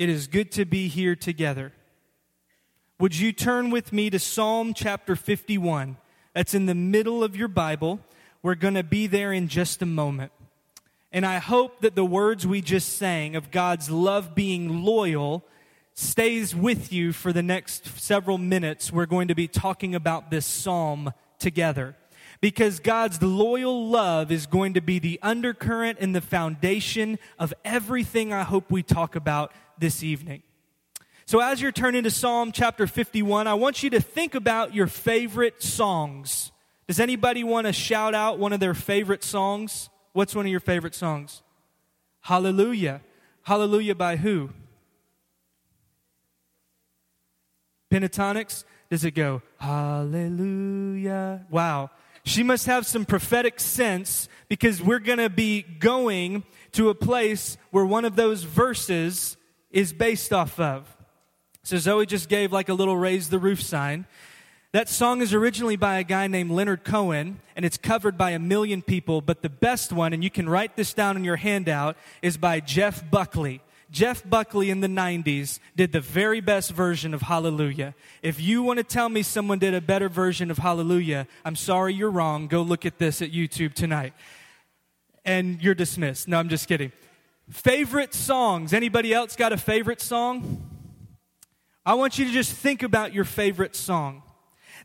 It is good to be here together. Would you turn with me to Psalm chapter 51? That's in the middle of your Bible. We're going to be there in just a moment. And I hope that the words we just sang of God's love being loyal stays with you for the next several minutes. We're going to be talking about this psalm together. Because God's loyal love is going to be the undercurrent and the foundation of everything I hope we talk about this evening. So, as you're turning to Psalm chapter 51, I want you to think about your favorite songs. Does anybody want to shout out one of their favorite songs? What's one of your favorite songs? Hallelujah. Hallelujah by who? Pentatonix? Does it go, Hallelujah? Wow. She must have some prophetic sense because we're going to be going to a place where one of those verses is based off of. So Zoe just gave like a little raise the roof sign. That song is originally by a guy named Leonard Cohen, and it's covered by a million people. But the best one, and you can write this down in your handout, is by Jeff Buckley. Jeff Buckley in the 90s did the very best version of Hallelujah. If you want to tell me someone did a better version of Hallelujah, I'm sorry you're wrong. Go look at this at YouTube tonight. And you're dismissed. No, I'm just kidding. Favorite songs. Anybody else got a favorite song? I want you to just think about your favorite song.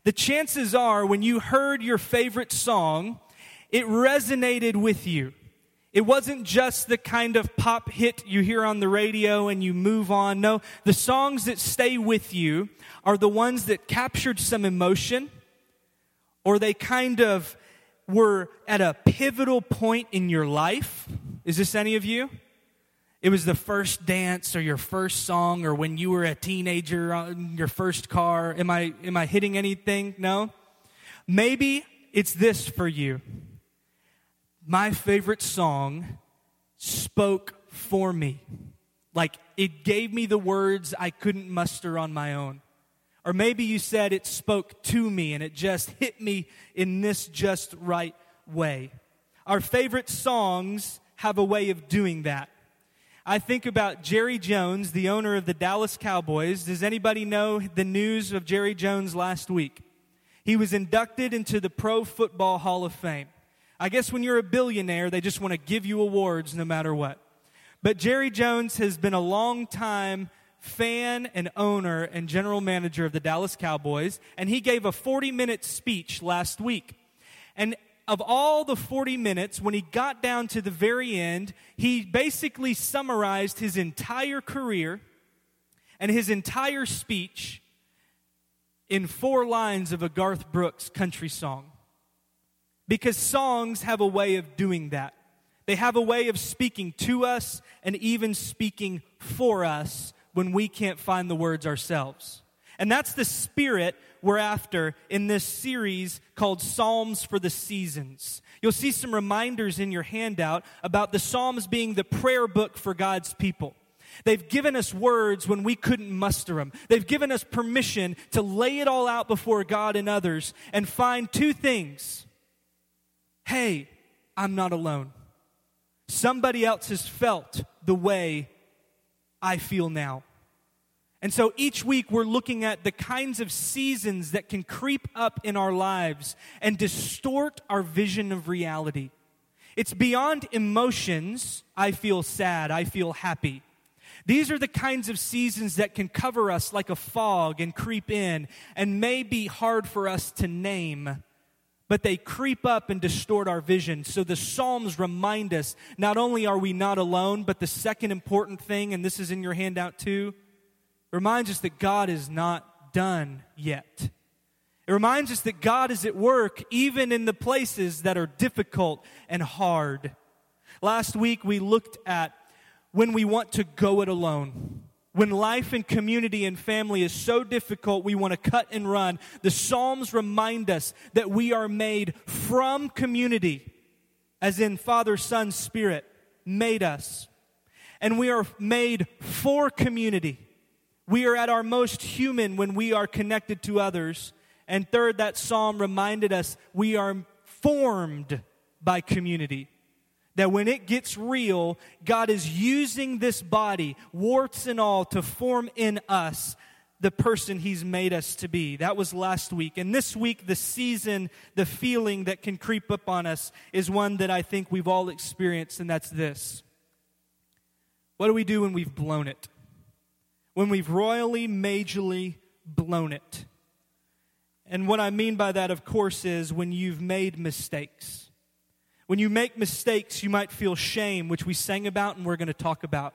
The chances are, when you heard your favorite song, it resonated with you. It wasn't just the kind of pop hit you hear on the radio and you move on. No, the songs that stay with you are the ones that captured some emotion or they kind of were at a pivotal point in your life. Is this any of you? It was the first dance or your first song or when you were a teenager on your first car. Am I, am I hitting anything? No? Maybe it's this for you. My favorite song spoke for me. Like it gave me the words I couldn't muster on my own. Or maybe you said it spoke to me and it just hit me in this just right way. Our favorite songs have a way of doing that. I think about Jerry Jones, the owner of the Dallas Cowboys. Does anybody know the news of Jerry Jones last week? He was inducted into the Pro Football Hall of Fame. I guess when you're a billionaire, they just want to give you awards no matter what. But Jerry Jones has been a long time fan and owner and general manager of the Dallas Cowboys, and he gave a 40 minute speech last week. And of all the 40 minutes, when he got down to the very end, he basically summarized his entire career and his entire speech in four lines of a Garth Brooks country song. Because songs have a way of doing that. They have a way of speaking to us and even speaking for us when we can't find the words ourselves. And that's the spirit we're after in this series called Psalms for the Seasons. You'll see some reminders in your handout about the Psalms being the prayer book for God's people. They've given us words when we couldn't muster them. They've given us permission to lay it all out before God and others and find two things. Hey, I'm not alone. Somebody else has felt the way I feel now. And so each week we're looking at the kinds of seasons that can creep up in our lives and distort our vision of reality. It's beyond emotions. I feel sad. I feel happy. These are the kinds of seasons that can cover us like a fog and creep in and may be hard for us to name, but they creep up and distort our vision. So the Psalms remind us not only are we not alone, but the second important thing, and this is in your handout too, reminds us that God is not done yet. It reminds us that God is at work even in the places that are difficult and hard. Last week we looked at when we want to go it alone. When life and community and family is so difficult, we want to cut and run. The Psalms remind us that we are made from community, as in Father, Son, Spirit made us. And we are made for community we are at our most human when we are connected to others. And third, that psalm reminded us we are formed by community. That when it gets real, God is using this body, warts and all, to form in us the person He's made us to be. That was last week. And this week, the season, the feeling that can creep up on us is one that I think we've all experienced, and that's this. What do we do when we've blown it? When we've royally, majorly blown it. And what I mean by that, of course, is when you've made mistakes. When you make mistakes, you might feel shame, which we sang about and we're going to talk about.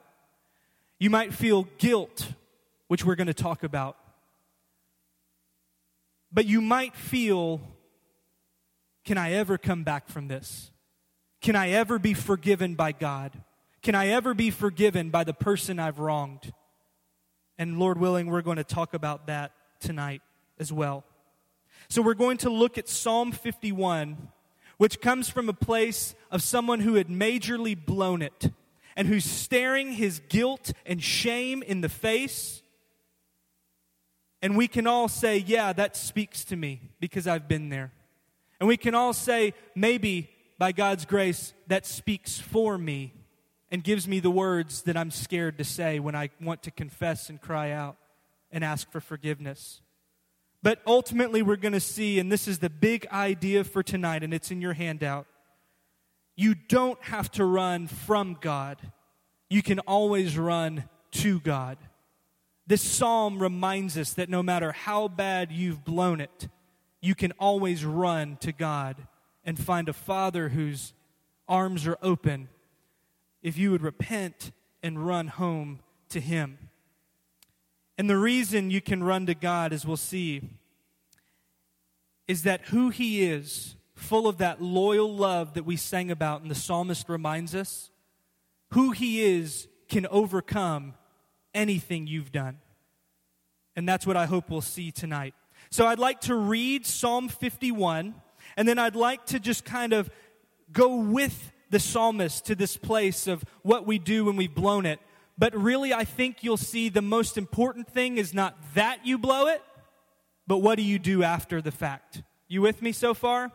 You might feel guilt, which we're going to talk about. But you might feel can I ever come back from this? Can I ever be forgiven by God? Can I ever be forgiven by the person I've wronged? And Lord willing, we're going to talk about that tonight as well. So we're going to look at Psalm 51, which comes from a place of someone who had majorly blown it and who's staring his guilt and shame in the face and we can all say, yeah, that speaks to me because I've been there. And we can all say, maybe by God's grace, that speaks for me and gives me the words that I'm scared to say when I want to confess and cry out and ask for forgiveness. But ultimately, we're going to see, and this is the big idea for tonight, and it's in your handout. You don't have to run from God, you can always run to God. This psalm reminds us that no matter how bad you've blown it, you can always run to God and find a Father whose arms are open if you would repent and run home to Him. And the reason you can run to God, as we'll see, is that who He is, full of that loyal love that we sang about, and the psalmist reminds us, who He is can overcome anything you've done. And that's what I hope we'll see tonight. So I'd like to read Psalm 51, and then I'd like to just kind of go with the psalmist to this place of what we do when we've blown it. But really, I think you'll see the most important thing is not that you blow it, but what do you do after the fact? You with me so far?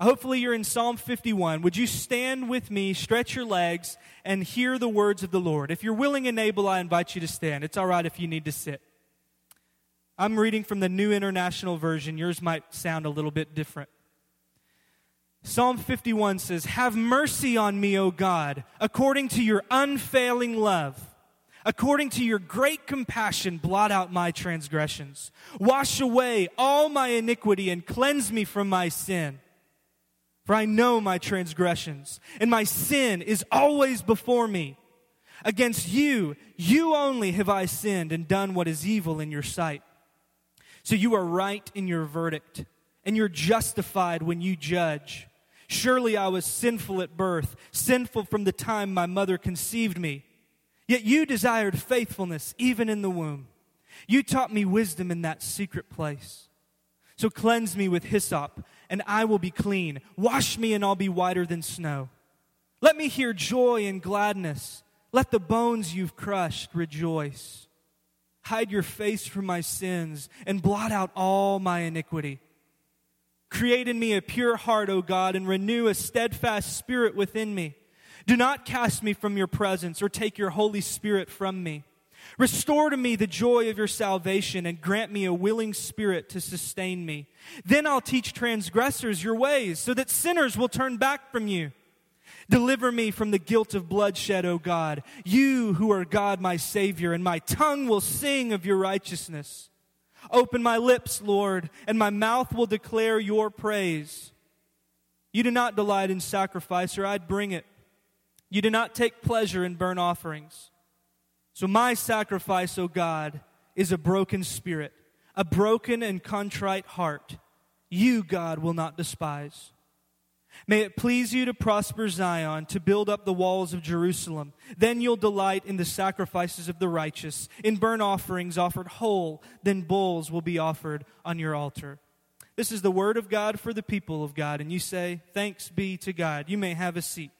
Hopefully, you're in Psalm 51. Would you stand with me, stretch your legs, and hear the words of the Lord? If you're willing and able, I invite you to stand. It's all right if you need to sit. I'm reading from the New International Version. Yours might sound a little bit different. Psalm 51 says, Have mercy on me, O God, according to your unfailing love. According to your great compassion, blot out my transgressions. Wash away all my iniquity and cleanse me from my sin. For I know my transgressions, and my sin is always before me. Against you, you only have I sinned and done what is evil in your sight. So you are right in your verdict, and you're justified when you judge. Surely I was sinful at birth, sinful from the time my mother conceived me. Yet you desired faithfulness even in the womb. You taught me wisdom in that secret place. So cleanse me with hyssop and I will be clean. Wash me, and I'll be whiter than snow. Let me hear joy and gladness. Let the bones you've crushed rejoice. Hide your face from my sins and blot out all my iniquity. Create in me a pure heart, O God, and renew a steadfast spirit within me. Do not cast me from your presence or take your Holy Spirit from me. Restore to me the joy of your salvation and grant me a willing spirit to sustain me. Then I'll teach transgressors your ways so that sinners will turn back from you. Deliver me from the guilt of bloodshed, O God, you who are God my Savior, and my tongue will sing of your righteousness. Open my lips, Lord, and my mouth will declare your praise. You do not delight in sacrifice, or I'd bring it. You do not take pleasure in burnt offerings. So, my sacrifice, O God, is a broken spirit, a broken and contrite heart. You, God, will not despise. May it please you to prosper Zion, to build up the walls of Jerusalem. Then you'll delight in the sacrifices of the righteous, in burnt offerings offered whole. Then bulls will be offered on your altar. This is the word of God for the people of God. And you say, Thanks be to God. You may have a seat.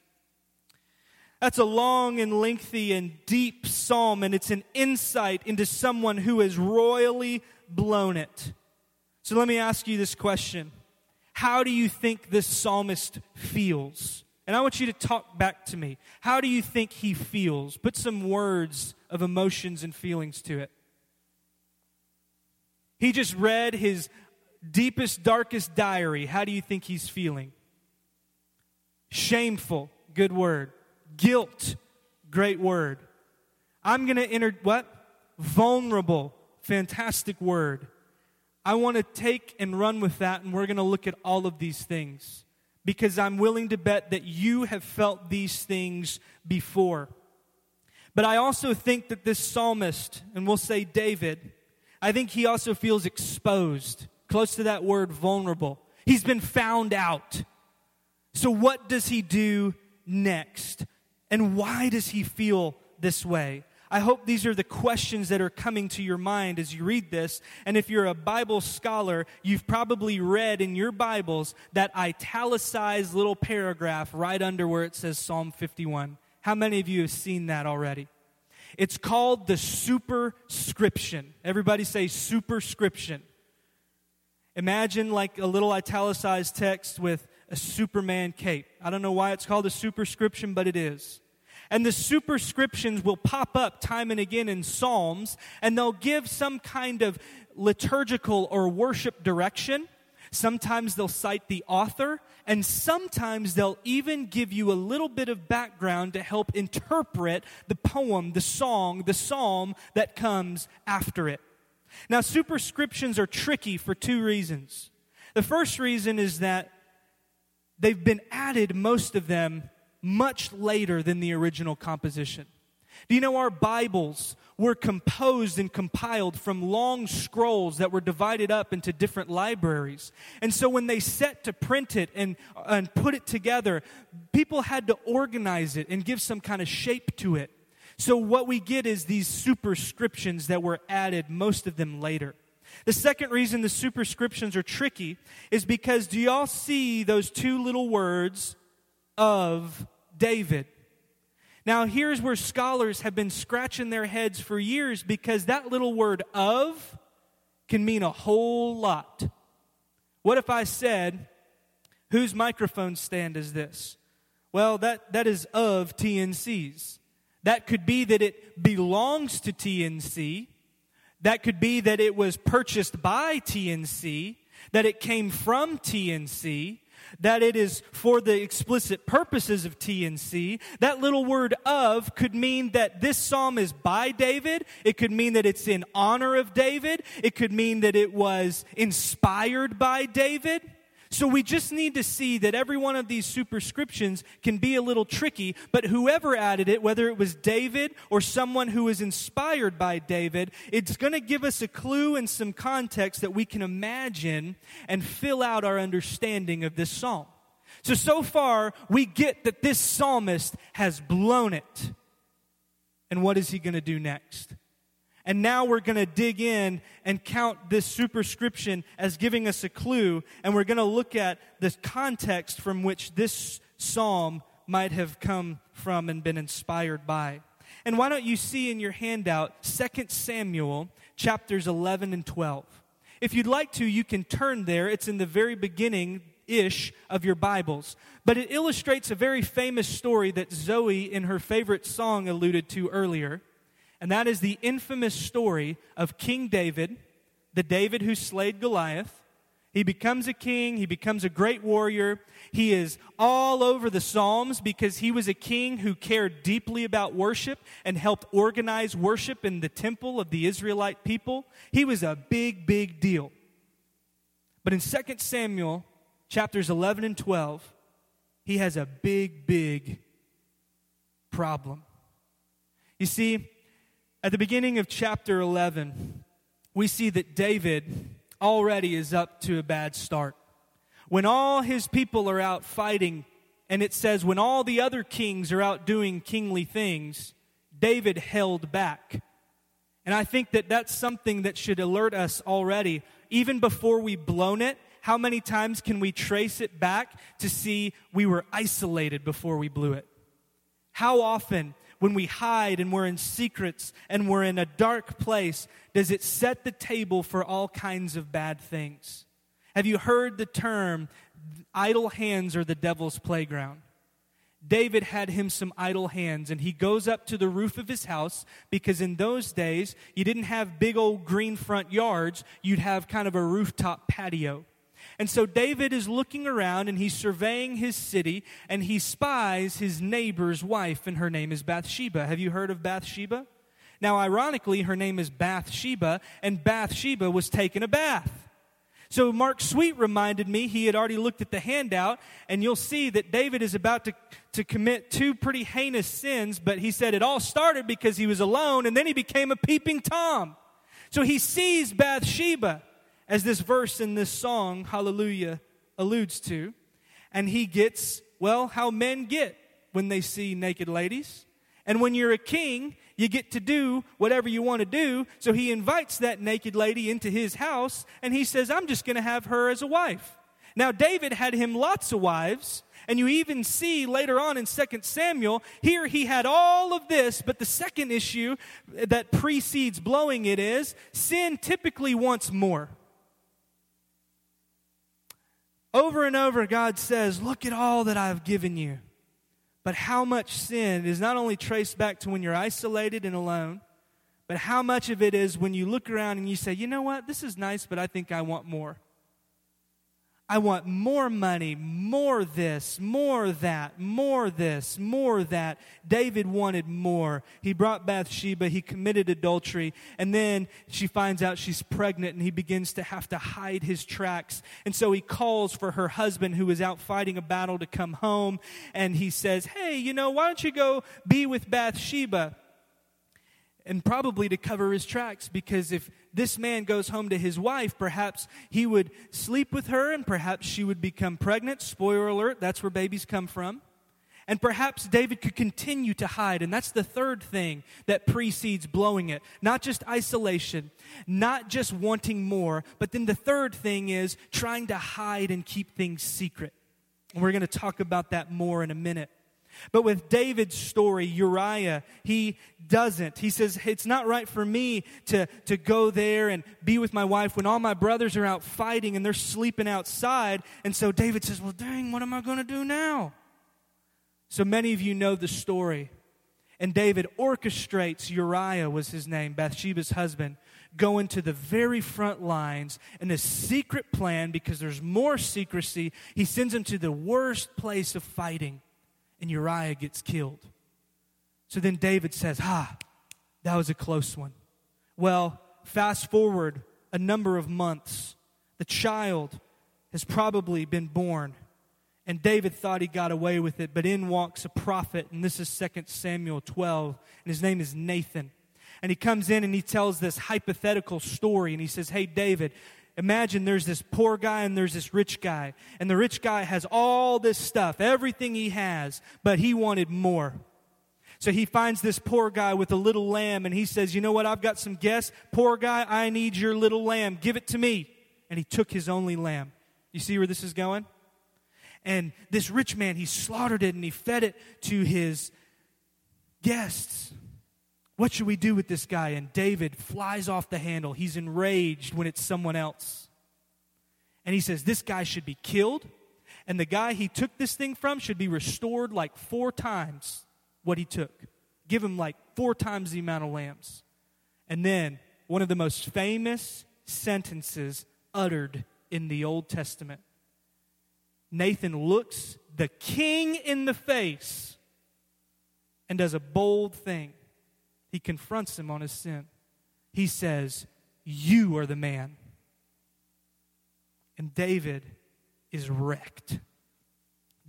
That's a long and lengthy and deep psalm, and it's an insight into someone who has royally blown it. So let me ask you this question How do you think this psalmist feels And I want you to talk back to me. How do you think he feels? Put some words of emotions and feelings to it. He just read his deepest, darkest diary. How do you think he's feeling? Shameful, good word. Guilt, great word. I'm going to enter what? Vulnerable, fantastic word. I want to take and run with that, and we're going to look at all of these things because I'm willing to bet that you have felt these things before. But I also think that this psalmist, and we'll say David, I think he also feels exposed, close to that word vulnerable. He's been found out. So, what does he do next? And why does he feel this way? I hope these are the questions that are coming to your mind as you read this. And if you're a Bible scholar, you've probably read in your Bibles that italicized little paragraph right under where it says Psalm 51. How many of you have seen that already? It's called the superscription. Everybody say superscription. Imagine like a little italicized text with a Superman cape. I don't know why it's called a superscription, but it is. And the superscriptions will pop up time and again in Psalms, and they'll give some kind of liturgical or worship direction. Sometimes they'll cite the author, and sometimes they'll even give you a little bit of background to help interpret the poem, the song, the psalm that comes after it. Now, superscriptions are tricky for two reasons. The first reason is that they've been added, most of them, much later than the original composition. Do you know our Bibles were composed and compiled from long scrolls that were divided up into different libraries? And so when they set to print it and, and put it together, people had to organize it and give some kind of shape to it. So what we get is these superscriptions that were added, most of them later. The second reason the superscriptions are tricky is because do y'all see those two little words of David? Now, here's where scholars have been scratching their heads for years because that little word of can mean a whole lot. What if I said, whose microphone stand is this? Well, that, that is of TNC's. That could be that it belongs to TNC. That could be that it was purchased by TNC, that it came from TNC, that it is for the explicit purposes of TNC. That little word of could mean that this psalm is by David. It could mean that it's in honor of David. It could mean that it was inspired by David. So we just need to see that every one of these superscriptions can be a little tricky, but whoever added it, whether it was David or someone who was inspired by David, it's going to give us a clue and some context that we can imagine and fill out our understanding of this psalm. So, so far, we get that this psalmist has blown it. And what is he going to do next? And now we're going to dig in and count this superscription as giving us a clue. And we're going to look at the context from which this psalm might have come from and been inspired by. And why don't you see in your handout 2 Samuel chapters 11 and 12? If you'd like to, you can turn there. It's in the very beginning ish of your Bibles. But it illustrates a very famous story that Zoe, in her favorite song, alluded to earlier and that is the infamous story of King David, the David who slayed Goliath. He becomes a king, he becomes a great warrior. He is all over the Psalms because he was a king who cared deeply about worship and helped organize worship in the temple of the Israelite people. He was a big, big deal. But in 2 Samuel chapters 11 and 12, he has a big, big problem. You see, at the beginning of chapter 11, we see that David already is up to a bad start. When all his people are out fighting, and it says, when all the other kings are out doing kingly things, David held back. And I think that that's something that should alert us already, even before we've blown it. How many times can we trace it back to see we were isolated before we blew it? How often when we hide and we're in secrets and we're in a dark place, does it set the table for all kinds of bad things? Have you heard the term, idle hands are the devil's playground? David had him some idle hands, and he goes up to the roof of his house because in those days you didn't have big old green front yards, you'd have kind of a rooftop patio. And so David is looking around and he's surveying his city and he spies his neighbor's wife, and her name is Bathsheba. Have you heard of Bathsheba? Now, ironically, her name is Bathsheba, and Bathsheba was taking a bath. So Mark Sweet reminded me he had already looked at the handout, and you'll see that David is about to, to commit two pretty heinous sins, but he said it all started because he was alone, and then he became a peeping Tom. So he sees Bathsheba, as this verse in this song, Hallelujah, alludes to, and he gets, well, how men get when they see naked ladies. And when you're a king, you get to do whatever you want to do. So he invites that naked lady into his house and he says, I'm just going to have her as a wife. Now, David had him lots of wives. And you even see later on in 2 Samuel, here he had all of this, but the second issue that precedes blowing it is sin typically wants more. Over and over, God says, Look at all that I've given you. But how much sin is not only traced back to when you're isolated and alone, but how much of it is when you look around and you say, you know what, this is nice, but I think I want more. I want more money, more this, more that, more this, more that. David wanted more. He brought Bathsheba, he committed adultery, and then she finds out she's pregnant and he begins to have to hide his tracks. And so he calls for her husband who is out fighting a battle to come home and he says, Hey, you know, why don't you go be with Bathsheba? And probably to cover his tracks because if this man goes home to his wife, perhaps he would sleep with her and perhaps she would become pregnant. Spoiler alert, that's where babies come from. And perhaps David could continue to hide. And that's the third thing that precedes blowing it. Not just isolation, not just wanting more, but then the third thing is trying to hide and keep things secret. And we're going to talk about that more in a minute. But with David's story, Uriah, he doesn't. He says, It's not right for me to, to go there and be with my wife when all my brothers are out fighting and they're sleeping outside. And so David says, Well, dang, what am I going to do now? So many of you know the story. And David orchestrates, Uriah was his name, Bathsheba's husband, go into the very front lines in a secret plan because there's more secrecy. He sends him to the worst place of fighting and Uriah gets killed. So then David says, Ha, that was a close one. Well, fast forward a number of months. The child has probably been born. And David thought he got away with it, but in walks a prophet, and this is 2 Samuel 12, and his name is Nathan. And he comes in and he tells this hypothetical story, and he says, Hey, David, Imagine there's this poor guy and there's this rich guy. And the rich guy has all this stuff, everything he has, but he wanted more. So he finds this poor guy with a little lamb and he says, You know what? I've got some guests. Poor guy, I need your little lamb. Give it to me. And he took his only lamb. You see where this is going? And this rich man, he slaughtered it and he fed it to his guests. What should we do with this guy? And David flies off the handle. He's enraged when it's someone else. And he says, This guy should be killed. And the guy he took this thing from should be restored like four times what he took. Give him like four times the amount of lambs. And then one of the most famous sentences uttered in the Old Testament Nathan looks the king in the face and does a bold thing. He confronts him on his sin. He says, You are the man. And David is wrecked.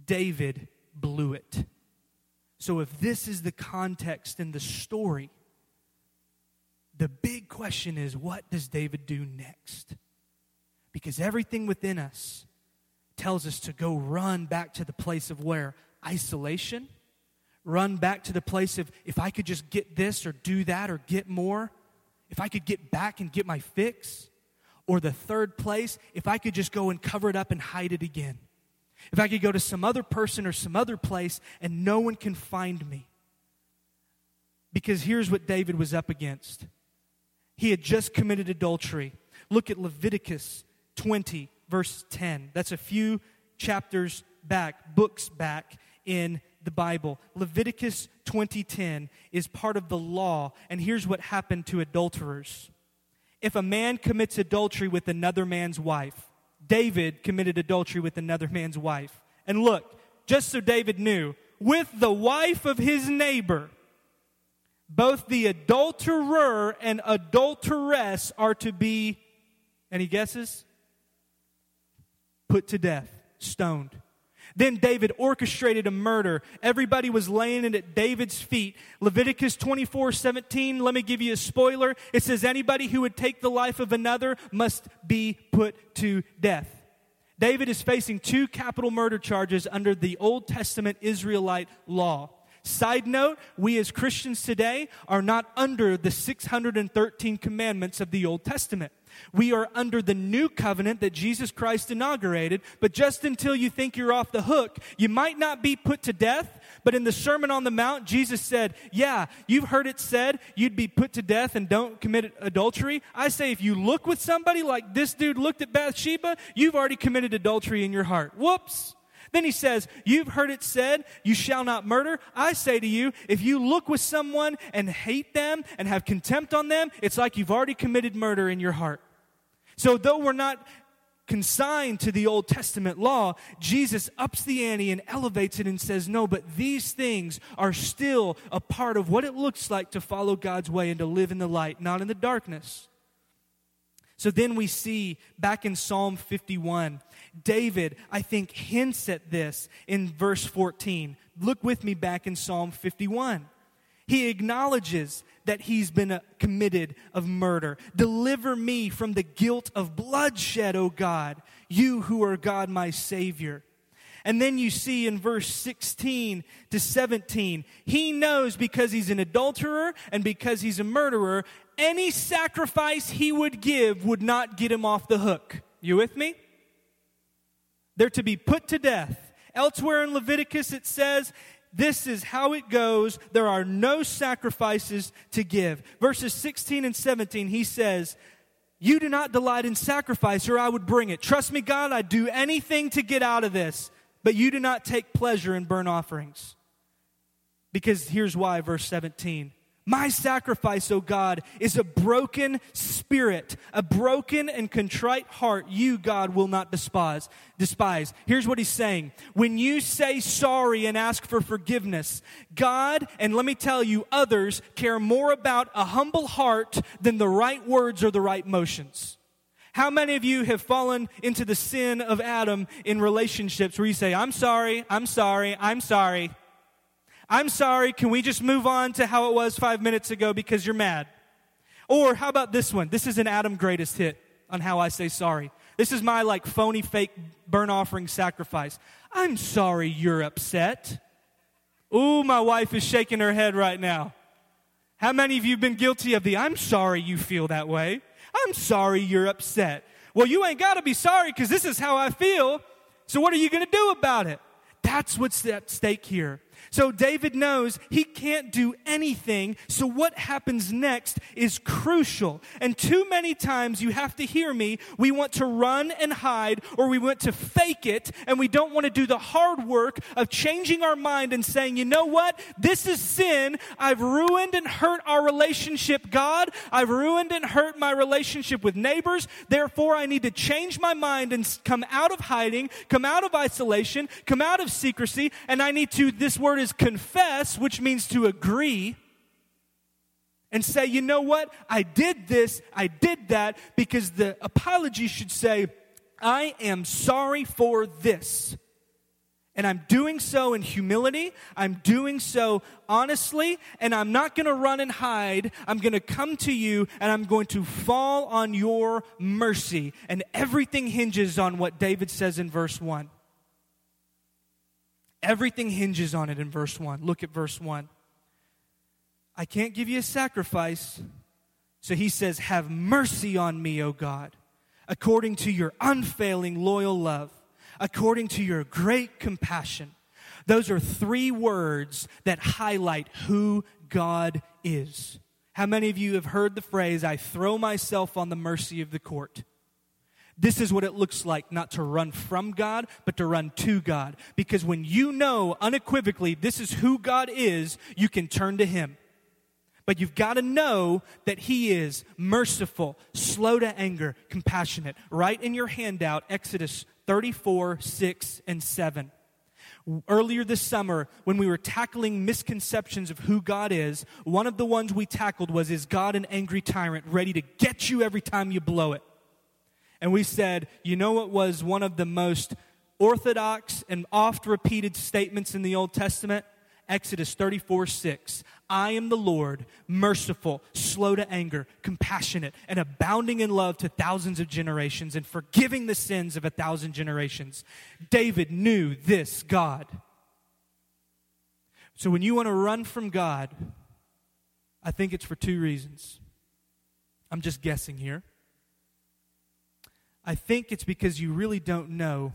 David blew it. So, if this is the context in the story, the big question is what does David do next? Because everything within us tells us to go run back to the place of where? Isolation run back to the place of if I could just get this or do that or get more, if I could get back and get my fix. Or the third place, if I could just go and cover it up and hide it again. If I could go to some other person or some other place and no one can find me. Because here's what David was up against he had just committed adultery. Look at Leviticus 20, verse 10. That's a few chapters back, books back in the Bible. Leviticus 20:10 is part of the law, and here's what happened to adulterers. If a man commits adultery with another man's wife, David committed adultery with another man's wife. And look, just so David knew, with the wife of his neighbor, both the adulterer and adulteress are to be, any guesses? Put to death, stoned. Then David orchestrated a murder. Everybody was laying it at David's feet. Leviticus 24 17, let me give you a spoiler. It says, Anybody who would take the life of another must be put to death. David is facing two capital murder charges under the Old Testament Israelite law. Side note, we as Christians today are not under the 613 commandments of the Old Testament. We are under the new covenant that Jesus Christ inaugurated, but just until you think you're off the hook, you might not be put to death. But in the Sermon on the Mount, Jesus said, Yeah, you've heard it said you'd be put to death and don't commit adultery. I say, if you look with somebody like this dude looked at Bathsheba, you've already committed adultery in your heart. Whoops. Then he says, You've heard it said, you shall not murder. I say to you, if you look with someone and hate them and have contempt on them, it's like you've already committed murder in your heart. So, though we're not consigned to the Old Testament law, Jesus ups the ante and elevates it and says, No, but these things are still a part of what it looks like to follow God's way and to live in the light, not in the darkness. So then we see back in Psalm 51, David, I think, hints at this in verse 14. Look with me back in Psalm 51. He acknowledges that he's been uh, committed of murder. Deliver me from the guilt of bloodshed, O God, you who are God my Savior. And then you see in verse 16 to 17, he knows because he's an adulterer and because he's a murderer, any sacrifice he would give would not get him off the hook. You with me? They're to be put to death. Elsewhere in Leviticus, it says, this is how it goes. There are no sacrifices to give. Verses 16 and 17, he says, You do not delight in sacrifice, or I would bring it. Trust me, God, I'd do anything to get out of this, but you do not take pleasure in burnt offerings. Because here's why, verse 17. My sacrifice, O God, is a broken spirit, a broken and contrite heart you, God, will not despise. Despise. Here's what he's saying. When you say sorry and ask for forgiveness, God, and let me tell you, others care more about a humble heart than the right words or the right motions. How many of you have fallen into the sin of Adam in relationships where you say, I'm sorry, I'm sorry, I'm sorry, I'm sorry, can we just move on to how it was five minutes ago because you're mad? Or how about this one? This is an Adam greatest hit on how I say sorry. This is my like phony fake burnt offering sacrifice. I'm sorry you're upset. Ooh, my wife is shaking her head right now. How many of you have been guilty of the I'm sorry you feel that way? I'm sorry you're upset. Well, you ain't got to be sorry because this is how I feel. So what are you going to do about it? That's what's at stake here. So David knows he can't do anything. So what happens next is crucial. And too many times you have to hear me. We want to run and hide or we want to fake it and we don't want to do the hard work of changing our mind and saying, you know what? This is sin. I've ruined and hurt our relationship, God. I've ruined and hurt my relationship with neighbors. Therefore, I need to change my mind and come out of hiding, come out of isolation, come out of secrecy. And I need to, this word is confess, which means to agree, and say, you know what? I did this, I did that, because the apology should say, I am sorry for this. And I'm doing so in humility. I'm doing so honestly. And I'm not going to run and hide. I'm going to come to you and I'm going to fall on your mercy. And everything hinges on what David says in verse 1. Everything hinges on it in verse 1. Look at verse 1. I can't give you a sacrifice. So he says, Have mercy on me, O God, according to your unfailing loyal love, according to your great compassion. Those are three words that highlight who God is. How many of you have heard the phrase, I throw myself on the mercy of the court? This is what it looks like not to run from God, but to run to God. Because when you know unequivocally this is who God is, you can turn to Him. But you've got to know that He is merciful, slow to anger, compassionate. Write in your handout Exodus 34, 6, and 7. Earlier this summer, when we were tackling misconceptions of who God is, one of the ones we tackled was Is God an angry tyrant ready to get you every time you blow it? And we said, You know what was one of the most orthodox and oft repeated statements in the Old Testament? Exodus 34 6. I am the Lord, merciful, slow to anger, compassionate, and abounding in love to thousands of generations, and forgiving the sins of a thousand generations. David knew this God. So when you want to run from God, I think it's for two reasons. I'm just guessing here. I think it's because you really don't know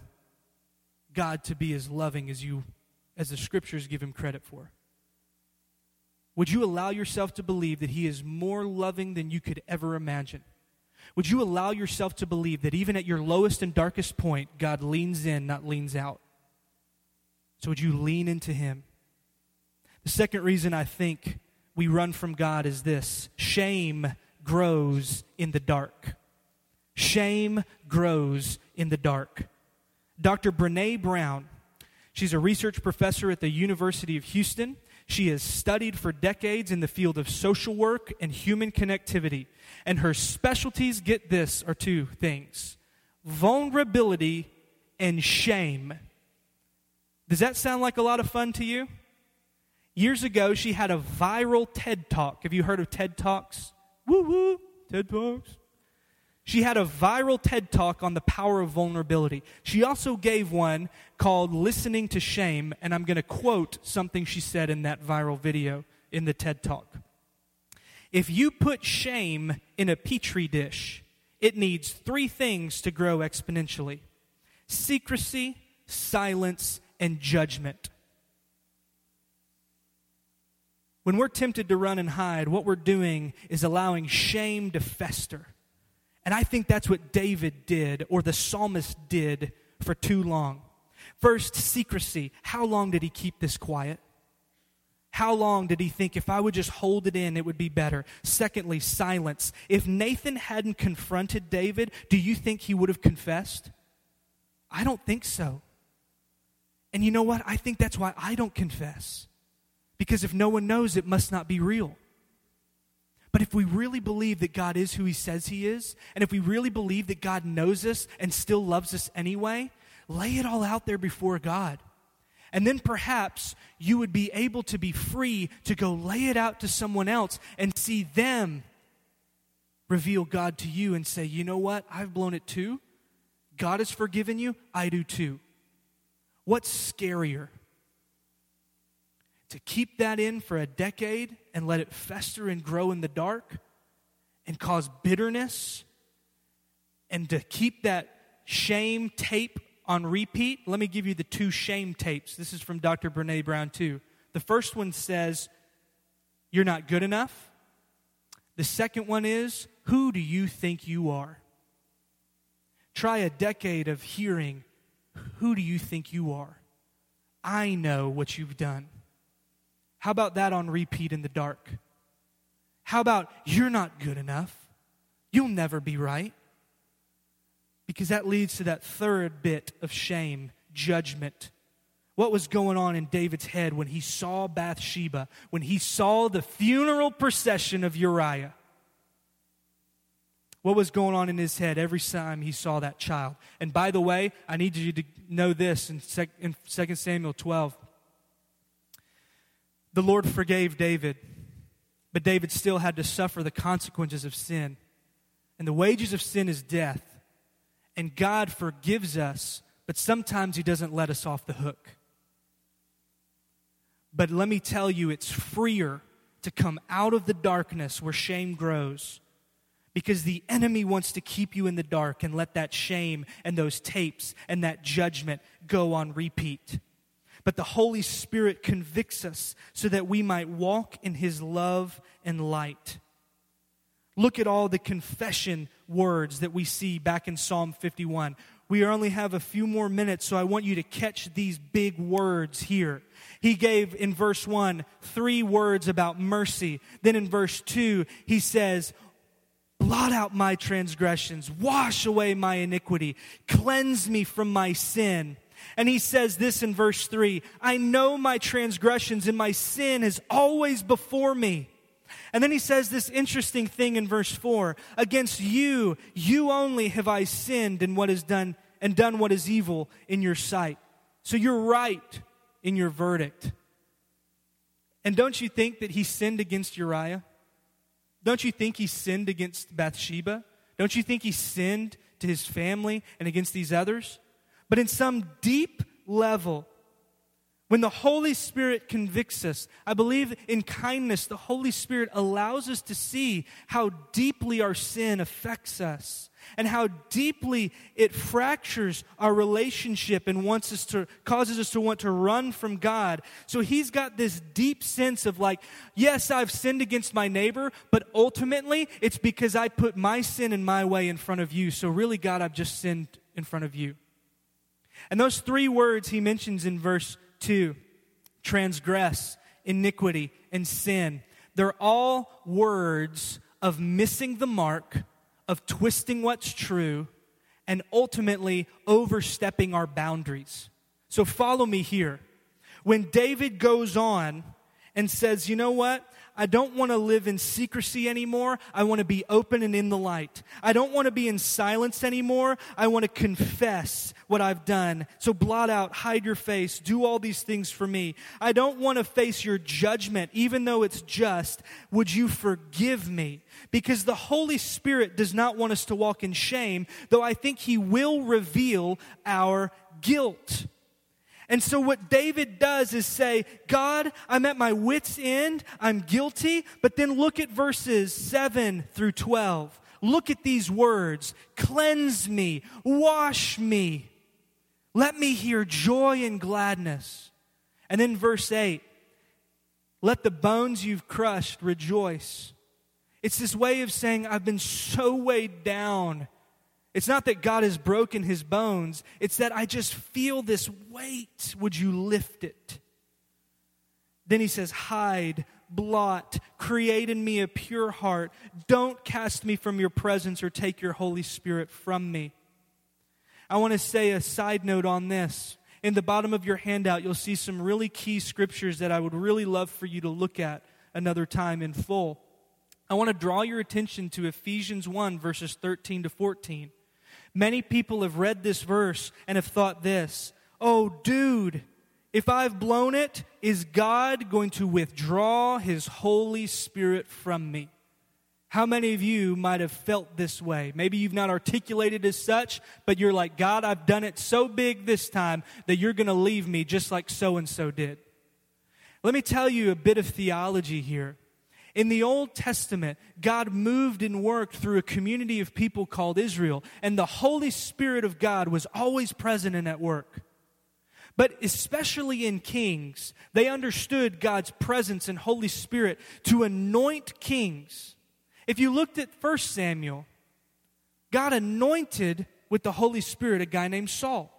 God to be as loving as you as the scriptures give him credit for. Would you allow yourself to believe that He is more loving than you could ever imagine? Would you allow yourself to believe that even at your lowest and darkest point, God leans in, not leans out? So, would you lean into Him? The second reason I think we run from God is this shame grows in the dark. Shame grows in the dark. Dr. Brene Brown, she's a research professor at the University of Houston. She has studied for decades in the field of social work and human connectivity. And her specialties, get this, are two things vulnerability and shame. Does that sound like a lot of fun to you? Years ago, she had a viral TED Talk. Have you heard of TED Talks? Woo woo, TED Talks. She had a viral TED talk on the power of vulnerability. She also gave one called Listening to Shame, and I'm going to quote something she said in that viral video in the TED talk. If you put shame in a petri dish, it needs three things to grow exponentially secrecy, silence, and judgment. When we're tempted to run and hide, what we're doing is allowing shame to fester. And I think that's what David did, or the psalmist did, for too long. First, secrecy. How long did he keep this quiet? How long did he think if I would just hold it in, it would be better? Secondly, silence. If Nathan hadn't confronted David, do you think he would have confessed? I don't think so. And you know what? I think that's why I don't confess. Because if no one knows, it must not be real. But if we really believe that God is who He says He is, and if we really believe that God knows us and still loves us anyway, lay it all out there before God. And then perhaps you would be able to be free to go lay it out to someone else and see them reveal God to you and say, you know what? I've blown it too. God has forgiven you. I do too. What's scarier? To keep that in for a decade and let it fester and grow in the dark and cause bitterness and to keep that shame tape on repeat. Let me give you the two shame tapes. This is from Dr. Brene Brown, too. The first one says, You're not good enough. The second one is, Who do you think you are? Try a decade of hearing, Who do you think you are? I know what you've done. How about that on repeat in the dark? How about you're not good enough? You'll never be right. Because that leads to that third bit of shame, judgment. What was going on in David's head when he saw Bathsheba, when he saw the funeral procession of Uriah? What was going on in his head every time he saw that child? And by the way, I need you to know this in 2 Samuel 12. The Lord forgave David, but David still had to suffer the consequences of sin. And the wages of sin is death. And God forgives us, but sometimes He doesn't let us off the hook. But let me tell you, it's freer to come out of the darkness where shame grows because the enemy wants to keep you in the dark and let that shame and those tapes and that judgment go on repeat but the Holy Spirit convicts us so that we might walk in His love and light. Look at all the confession words that we see back in Psalm 51. We only have a few more minutes, so I want you to catch these big words here. He gave in verse 1 three words about mercy. Then in verse 2, he says, Blot out my transgressions, wash away my iniquity, cleanse me from my sin. And he says this in verse 3 I know my transgressions, and my sin is always before me. And then he says this interesting thing in verse 4 Against you, you only have I sinned in what is done and done what is evil in your sight. So you're right in your verdict. And don't you think that he sinned against Uriah? Don't you think he sinned against Bathsheba? Don't you think he sinned to his family and against these others? But in some deep level, when the Holy Spirit convicts us, I believe in kindness, the Holy Spirit allows us to see how deeply our sin affects us and how deeply it fractures our relationship and wants us to causes us to want to run from God. So he's got this deep sense of like, yes, I've sinned against my neighbor, but ultimately it's because I put my sin in my way in front of you. So really, God, I've just sinned in front of you. And those three words he mentions in verse 2 transgress, iniquity, and sin. They're all words of missing the mark, of twisting what's true, and ultimately overstepping our boundaries. So follow me here. When David goes on and says, you know what? I don't want to live in secrecy anymore. I want to be open and in the light. I don't want to be in silence anymore. I want to confess what I've done. So blot out, hide your face, do all these things for me. I don't want to face your judgment, even though it's just. Would you forgive me? Because the Holy Spirit does not want us to walk in shame, though I think He will reveal our guilt. And so, what David does is say, God, I'm at my wits' end, I'm guilty, but then look at verses 7 through 12. Look at these words cleanse me, wash me, let me hear joy and gladness. And then verse 8 let the bones you've crushed rejoice. It's this way of saying, I've been so weighed down it's not that God has broken his bones, it's that I just feel this weight. Would you lift it? Then he says, Hide, blot, create in me a pure heart. Don't cast me from your presence or take your Holy Spirit from me. I want to say a side note on this. In the bottom of your handout, you'll see some really key scriptures that I would really love for you to look at another time in full. I want to draw your attention to Ephesians 1, verses 13 to 14. Many people have read this verse and have thought this oh, dude, if I've blown it, is God going to withdraw his Holy Spirit from me? How many of you might have felt this way? Maybe you've not articulated as such, but you're like, God, I've done it so big this time that you're going to leave me just like so and so did. Let me tell you a bit of theology here. In the Old Testament, God moved and worked through a community of people called Israel, and the Holy Spirit of God was always present and at work. But especially in kings, they understood God's presence and Holy Spirit to anoint kings. If you looked at 1 Samuel, God anointed with the Holy Spirit a guy named Saul.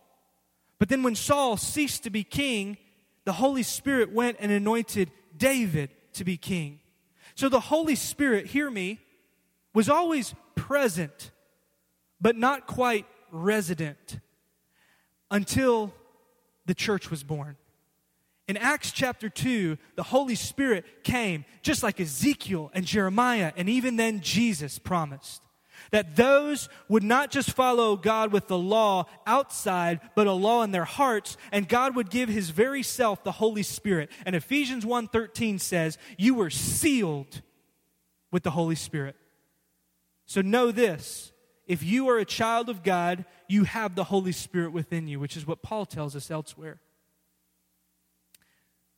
But then when Saul ceased to be king, the Holy Spirit went and anointed David to be king. So the Holy Spirit, hear me, was always present, but not quite resident until the church was born. In Acts chapter 2, the Holy Spirit came just like Ezekiel and Jeremiah, and even then Jesus promised that those would not just follow God with the law outside, but a law in their hearts, and God would give his very self the Holy Spirit. And Ephesians 1:13 says, "You were sealed with the Holy Spirit." So know this, if you are a child of God, you have the Holy Spirit within you, which is what Paul tells us elsewhere.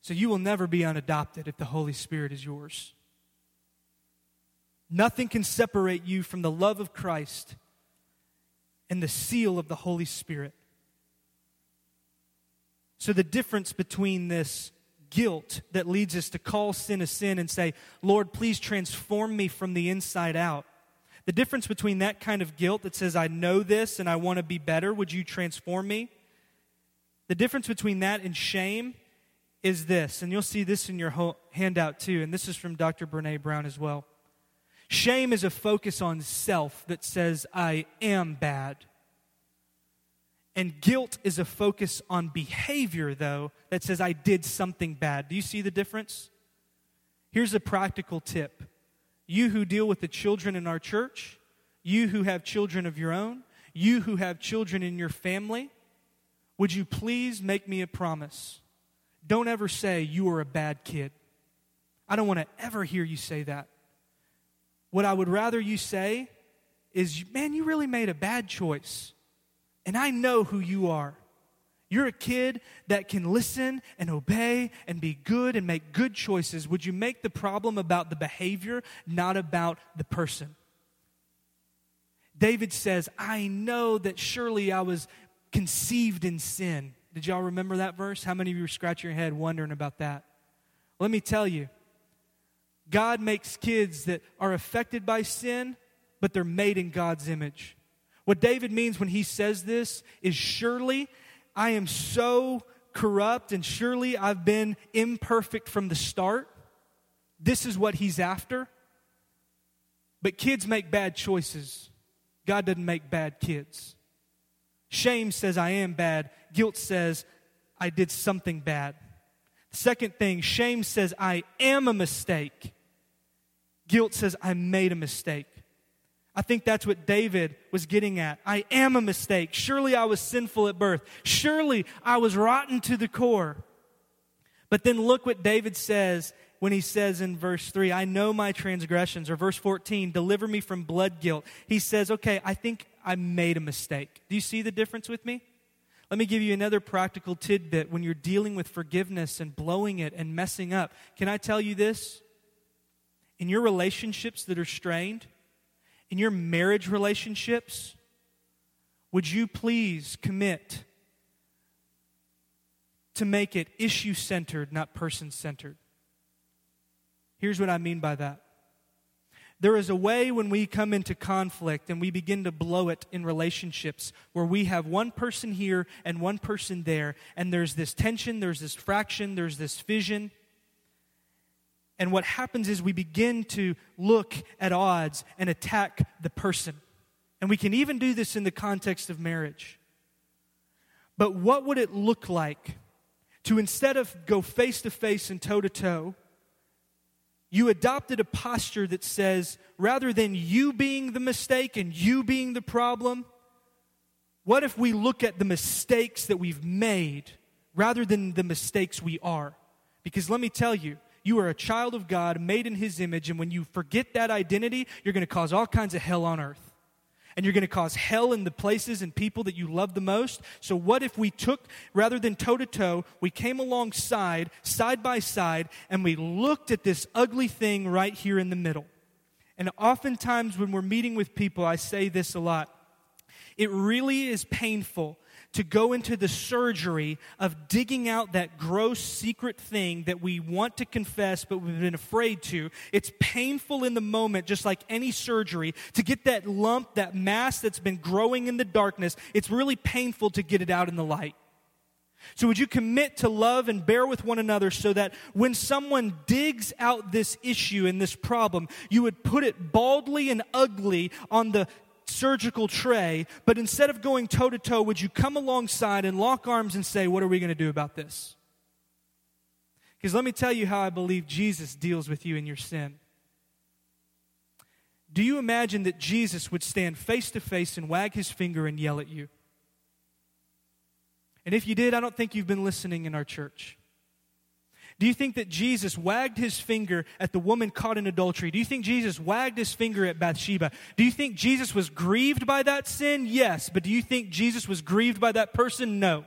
So you will never be unadopted if the Holy Spirit is yours. Nothing can separate you from the love of Christ and the seal of the Holy Spirit. So, the difference between this guilt that leads us to call sin a sin and say, Lord, please transform me from the inside out, The difference between that kind of guilt that says, I know this and I want to be better, would you transform me? The difference between that and shame is this, and you'll see this in your handout too, and this is from Dr. Brene Brown as well. Shame is a focus on self that says, I am bad. And guilt is a focus on behavior, though, that says, I did something bad. Do you see the difference? Here's a practical tip you who deal with the children in our church, you who have children of your own, you who have children in your family, would you please make me a promise? Don't ever say you are a bad kid. I don't want to ever hear you say that. What I would rather you say is, man, you really made a bad choice. And I know who you are. You're a kid that can listen and obey and be good and make good choices. Would you make the problem about the behavior, not about the person? David says, I know that surely I was conceived in sin. Did y'all remember that verse? How many of you were scratching your head wondering about that? Let me tell you God makes kids that are affected by sin, but they're made in God's image. What David means when he says this is surely I am so corrupt and surely I've been imperfect from the start. This is what he's after. But kids make bad choices. God doesn't make bad kids. Shame says, I am bad. Guilt says, I did something bad. Second thing, shame says, I am a mistake. Guilt says, I made a mistake. I think that's what David was getting at. I am a mistake. Surely I was sinful at birth. Surely I was rotten to the core. But then look what David says when he says in verse 3, I know my transgressions, or verse 14, deliver me from blood guilt. He says, okay, I think I made a mistake. Do you see the difference with me? Let me give you another practical tidbit when you're dealing with forgiveness and blowing it and messing up. Can I tell you this? In your relationships that are strained, in your marriage relationships, would you please commit to make it issue centered, not person centered? Here's what I mean by that. There is a way when we come into conflict and we begin to blow it in relationships where we have one person here and one person there, and there's this tension, there's this fraction, there's this fission. And what happens is we begin to look at odds and attack the person. And we can even do this in the context of marriage. But what would it look like to instead of go face to face and toe to toe, you adopted a posture that says, rather than you being the mistake and you being the problem, what if we look at the mistakes that we've made rather than the mistakes we are? Because let me tell you, you are a child of God, made in His image, and when you forget that identity, you're going to cause all kinds of hell on earth. And you're going to cause hell in the places and people that you love the most. So, what if we took, rather than toe to toe, we came alongside, side by side, and we looked at this ugly thing right here in the middle? And oftentimes, when we're meeting with people, I say this a lot. It really is painful to go into the surgery of digging out that gross secret thing that we want to confess but we've been afraid to. It's painful in the moment, just like any surgery, to get that lump, that mass that's been growing in the darkness. It's really painful to get it out in the light. So, would you commit to love and bear with one another so that when someone digs out this issue and this problem, you would put it baldly and ugly on the surgical tray, but instead of going toe to toe, would you come alongside and lock arms and say, What are we going to do about this? Because let me tell you how I believe Jesus deals with you in your sin. Do you imagine that Jesus would stand face to face and wag his finger and yell at you? And if you did, I don't think you've been listening in our church. Do you think that Jesus wagged his finger at the woman caught in adultery? Do you think Jesus wagged his finger at Bathsheba? Do you think Jesus was grieved by that sin? Yes. But do you think Jesus was grieved by that person? No.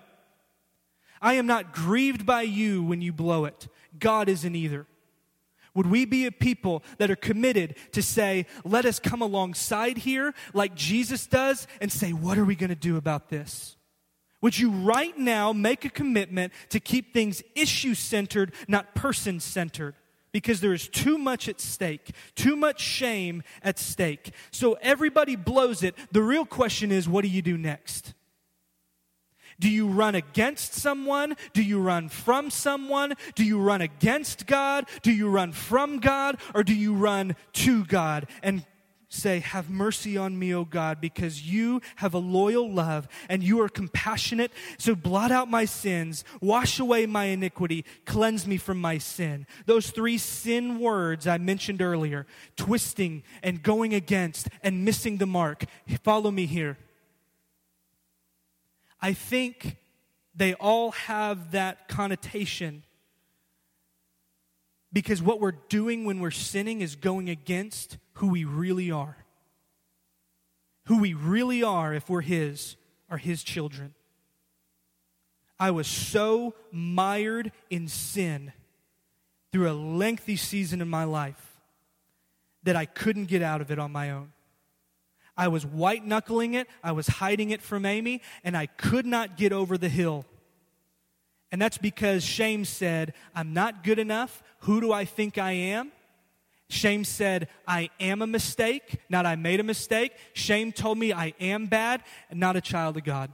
I am not grieved by you when you blow it. God isn't either. Would we be a people that are committed to say, let us come alongside here like Jesus does and say, what are we going to do about this? Would you right now make a commitment to keep things issue centered, not person centered? because there is too much at stake, too much shame at stake. So everybody blows it. The real question is what do you do next? Do you run against someone? Do you run from someone? Do you run against God? Do you run from God? Or do you run to God and say, Have mercy on me, O God, because you have a loyal love and you are compassionate. So blot out my sins, wash away my iniquity, cleanse me from my sin. Those three sin words I mentioned earlier twisting and going against and missing the mark. Follow me here. I think they all have that connotation because what we're doing when we're sinning is going against who we really are. Who we really are, if we're His, are His children. I was so mired in sin through a lengthy season in my life that I couldn't get out of it on my own. I was white knuckling it, I was hiding it from Amy, and I could not get over the hill. And that's because shame said, I'm not good enough. Who do I think I am? Shame said, I am a mistake, not I made a mistake. Shame told me I am bad and not a child of God.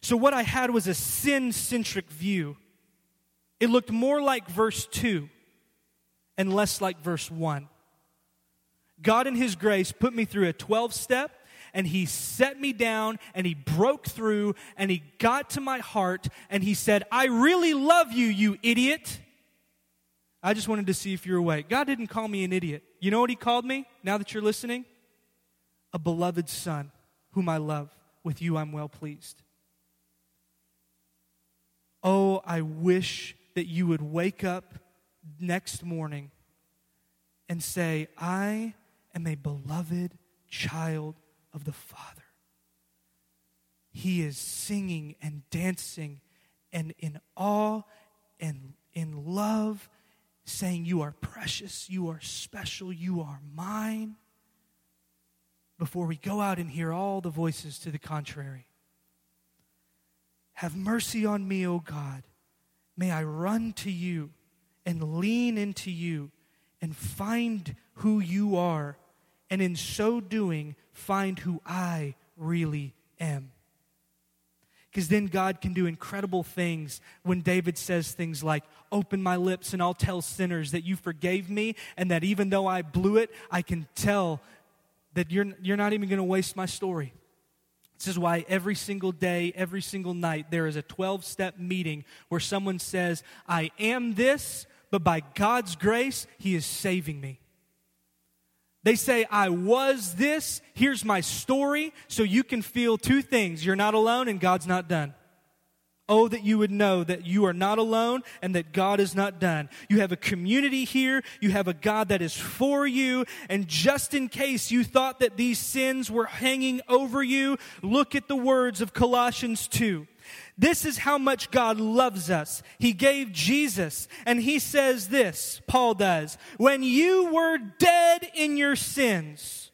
So, what I had was a sin centric view. It looked more like verse 2 and less like verse 1. God, in His grace, put me through a 12 step and He set me down and He broke through and He got to my heart and He said, I really love you, you idiot. I just wanted to see if you're awake. God didn't call me an idiot. You know what He called me now that you're listening? A beloved Son, whom I love. With you I'm well pleased. Oh, I wish that you would wake up next morning and say, I am a beloved child of the Father. He is singing and dancing and in awe and in love, saying, You are precious, you are special, you are mine. Before we go out and hear all the voices to the contrary. Have mercy on me, O God. May I run to you and lean into you and find who you are, and in so doing, find who I really am. Because then God can do incredible things when David says things like, Open my lips and I'll tell sinners that you forgave me, and that even though I blew it, I can tell that you're, you're not even going to waste my story. This is why every single day, every single night, there is a 12 step meeting where someone says, I am this, but by God's grace, He is saving me. They say, I was this, here's my story, so you can feel two things. You're not alone and God's not done. Oh, that you would know that you are not alone and that God is not done. You have a community here. You have a God that is for you. And just in case you thought that these sins were hanging over you, look at the words of Colossians 2. This is how much God loves us. He gave Jesus, and he says this, Paul does, when you were dead in your sins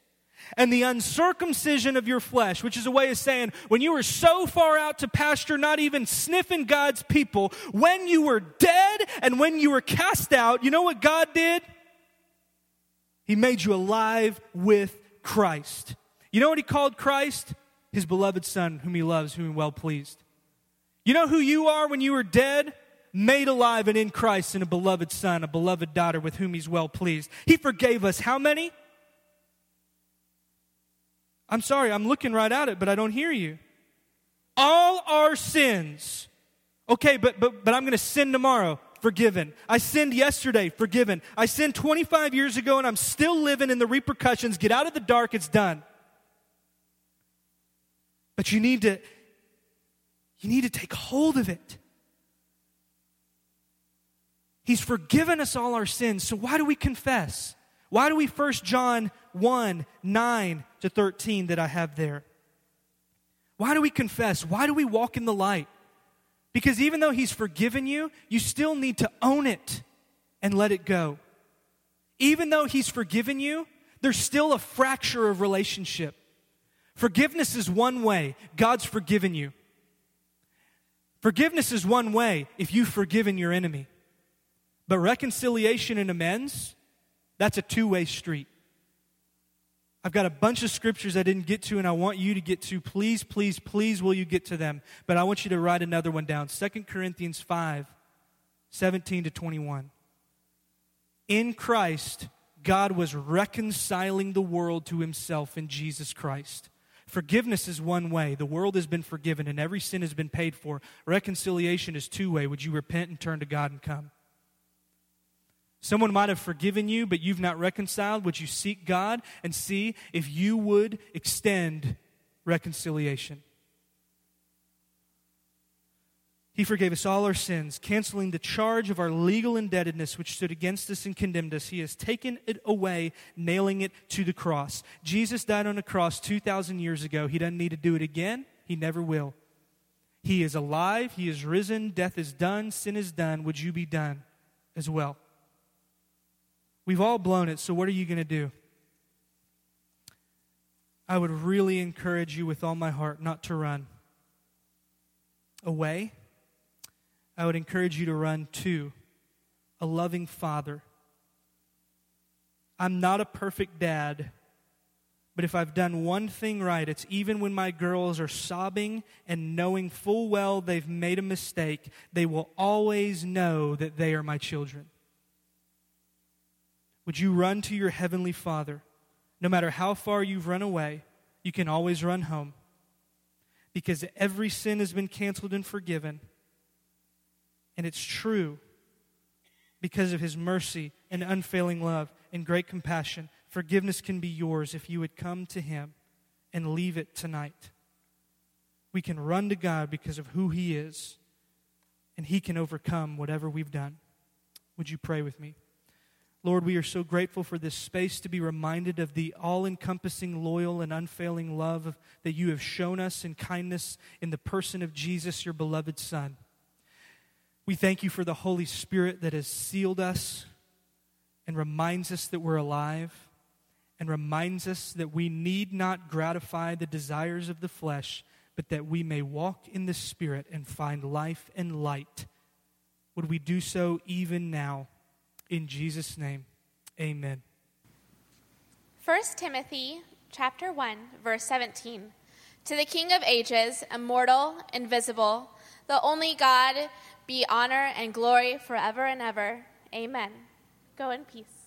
and the uncircumcision of your flesh, which is a way of saying when you were so far out to pasture, not even sniffing God's people, when you were dead and when you were cast out, you know what God did? He made you alive with Christ. You know what he called Christ? His beloved Son, whom he loves, whom he well pleased. You know who you are when you were dead? Made alive and in Christ and a beloved son, a beloved daughter with whom he's well pleased. He forgave us how many? I'm sorry, I'm looking right at it, but I don't hear you. All our sins. Okay, but but but I'm going to sin tomorrow. Forgiven. I sinned yesterday. Forgiven. I sinned 25 years ago and I'm still living in the repercussions. Get out of the dark. It's done. But you need to you need to take hold of it. He's forgiven us all our sins. So why do we confess? Why do we 1 John 1 9 to 13 that I have there? Why do we confess? Why do we walk in the light? Because even though He's forgiven you, you still need to own it and let it go. Even though He's forgiven you, there's still a fracture of relationship. Forgiveness is one way, God's forgiven you. Forgiveness is one way if you've forgiven your enemy. But reconciliation and amends, that's a two way street. I've got a bunch of scriptures I didn't get to and I want you to get to. Please, please, please, will you get to them? But I want you to write another one down 2 Corinthians 5 17 to 21. In Christ, God was reconciling the world to himself in Jesus Christ. Forgiveness is one way. The world has been forgiven and every sin has been paid for. Reconciliation is two way. Would you repent and turn to God and come? Someone might have forgiven you, but you've not reconciled. Would you seek God and see if you would extend reconciliation? He forgave us all our sins, canceling the charge of our legal indebtedness which stood against us and condemned us. He has taken it away, nailing it to the cross. Jesus died on a cross 2,000 years ago. He doesn't need to do it again, He never will. He is alive, He is risen, death is done, sin is done. Would you be done as well? We've all blown it, so what are you going to do? I would really encourage you with all my heart not to run away. I would encourage you to run to a loving father. I'm not a perfect dad, but if I've done one thing right, it's even when my girls are sobbing and knowing full well they've made a mistake, they will always know that they are my children. Would you run to your heavenly Father? No matter how far you've run away, you can always run home because every sin has been canceled and forgiven. And it's true because of his mercy and unfailing love and great compassion. Forgiveness can be yours if you would come to him and leave it tonight. We can run to God because of who he is, and he can overcome whatever we've done. Would you pray with me? Lord, we are so grateful for this space to be reminded of the all encompassing, loyal, and unfailing love that you have shown us in kindness in the person of Jesus, your beloved Son. We thank you for the Holy Spirit that has sealed us and reminds us that we're alive and reminds us that we need not gratify the desires of the flesh, but that we may walk in the Spirit and find life and light. Would we do so even now? In Jesus' name, amen. 1 Timothy chapter 1, verse 17. To the King of ages, immortal, invisible, the only God, be honor and glory forever and ever. Amen. Go in peace.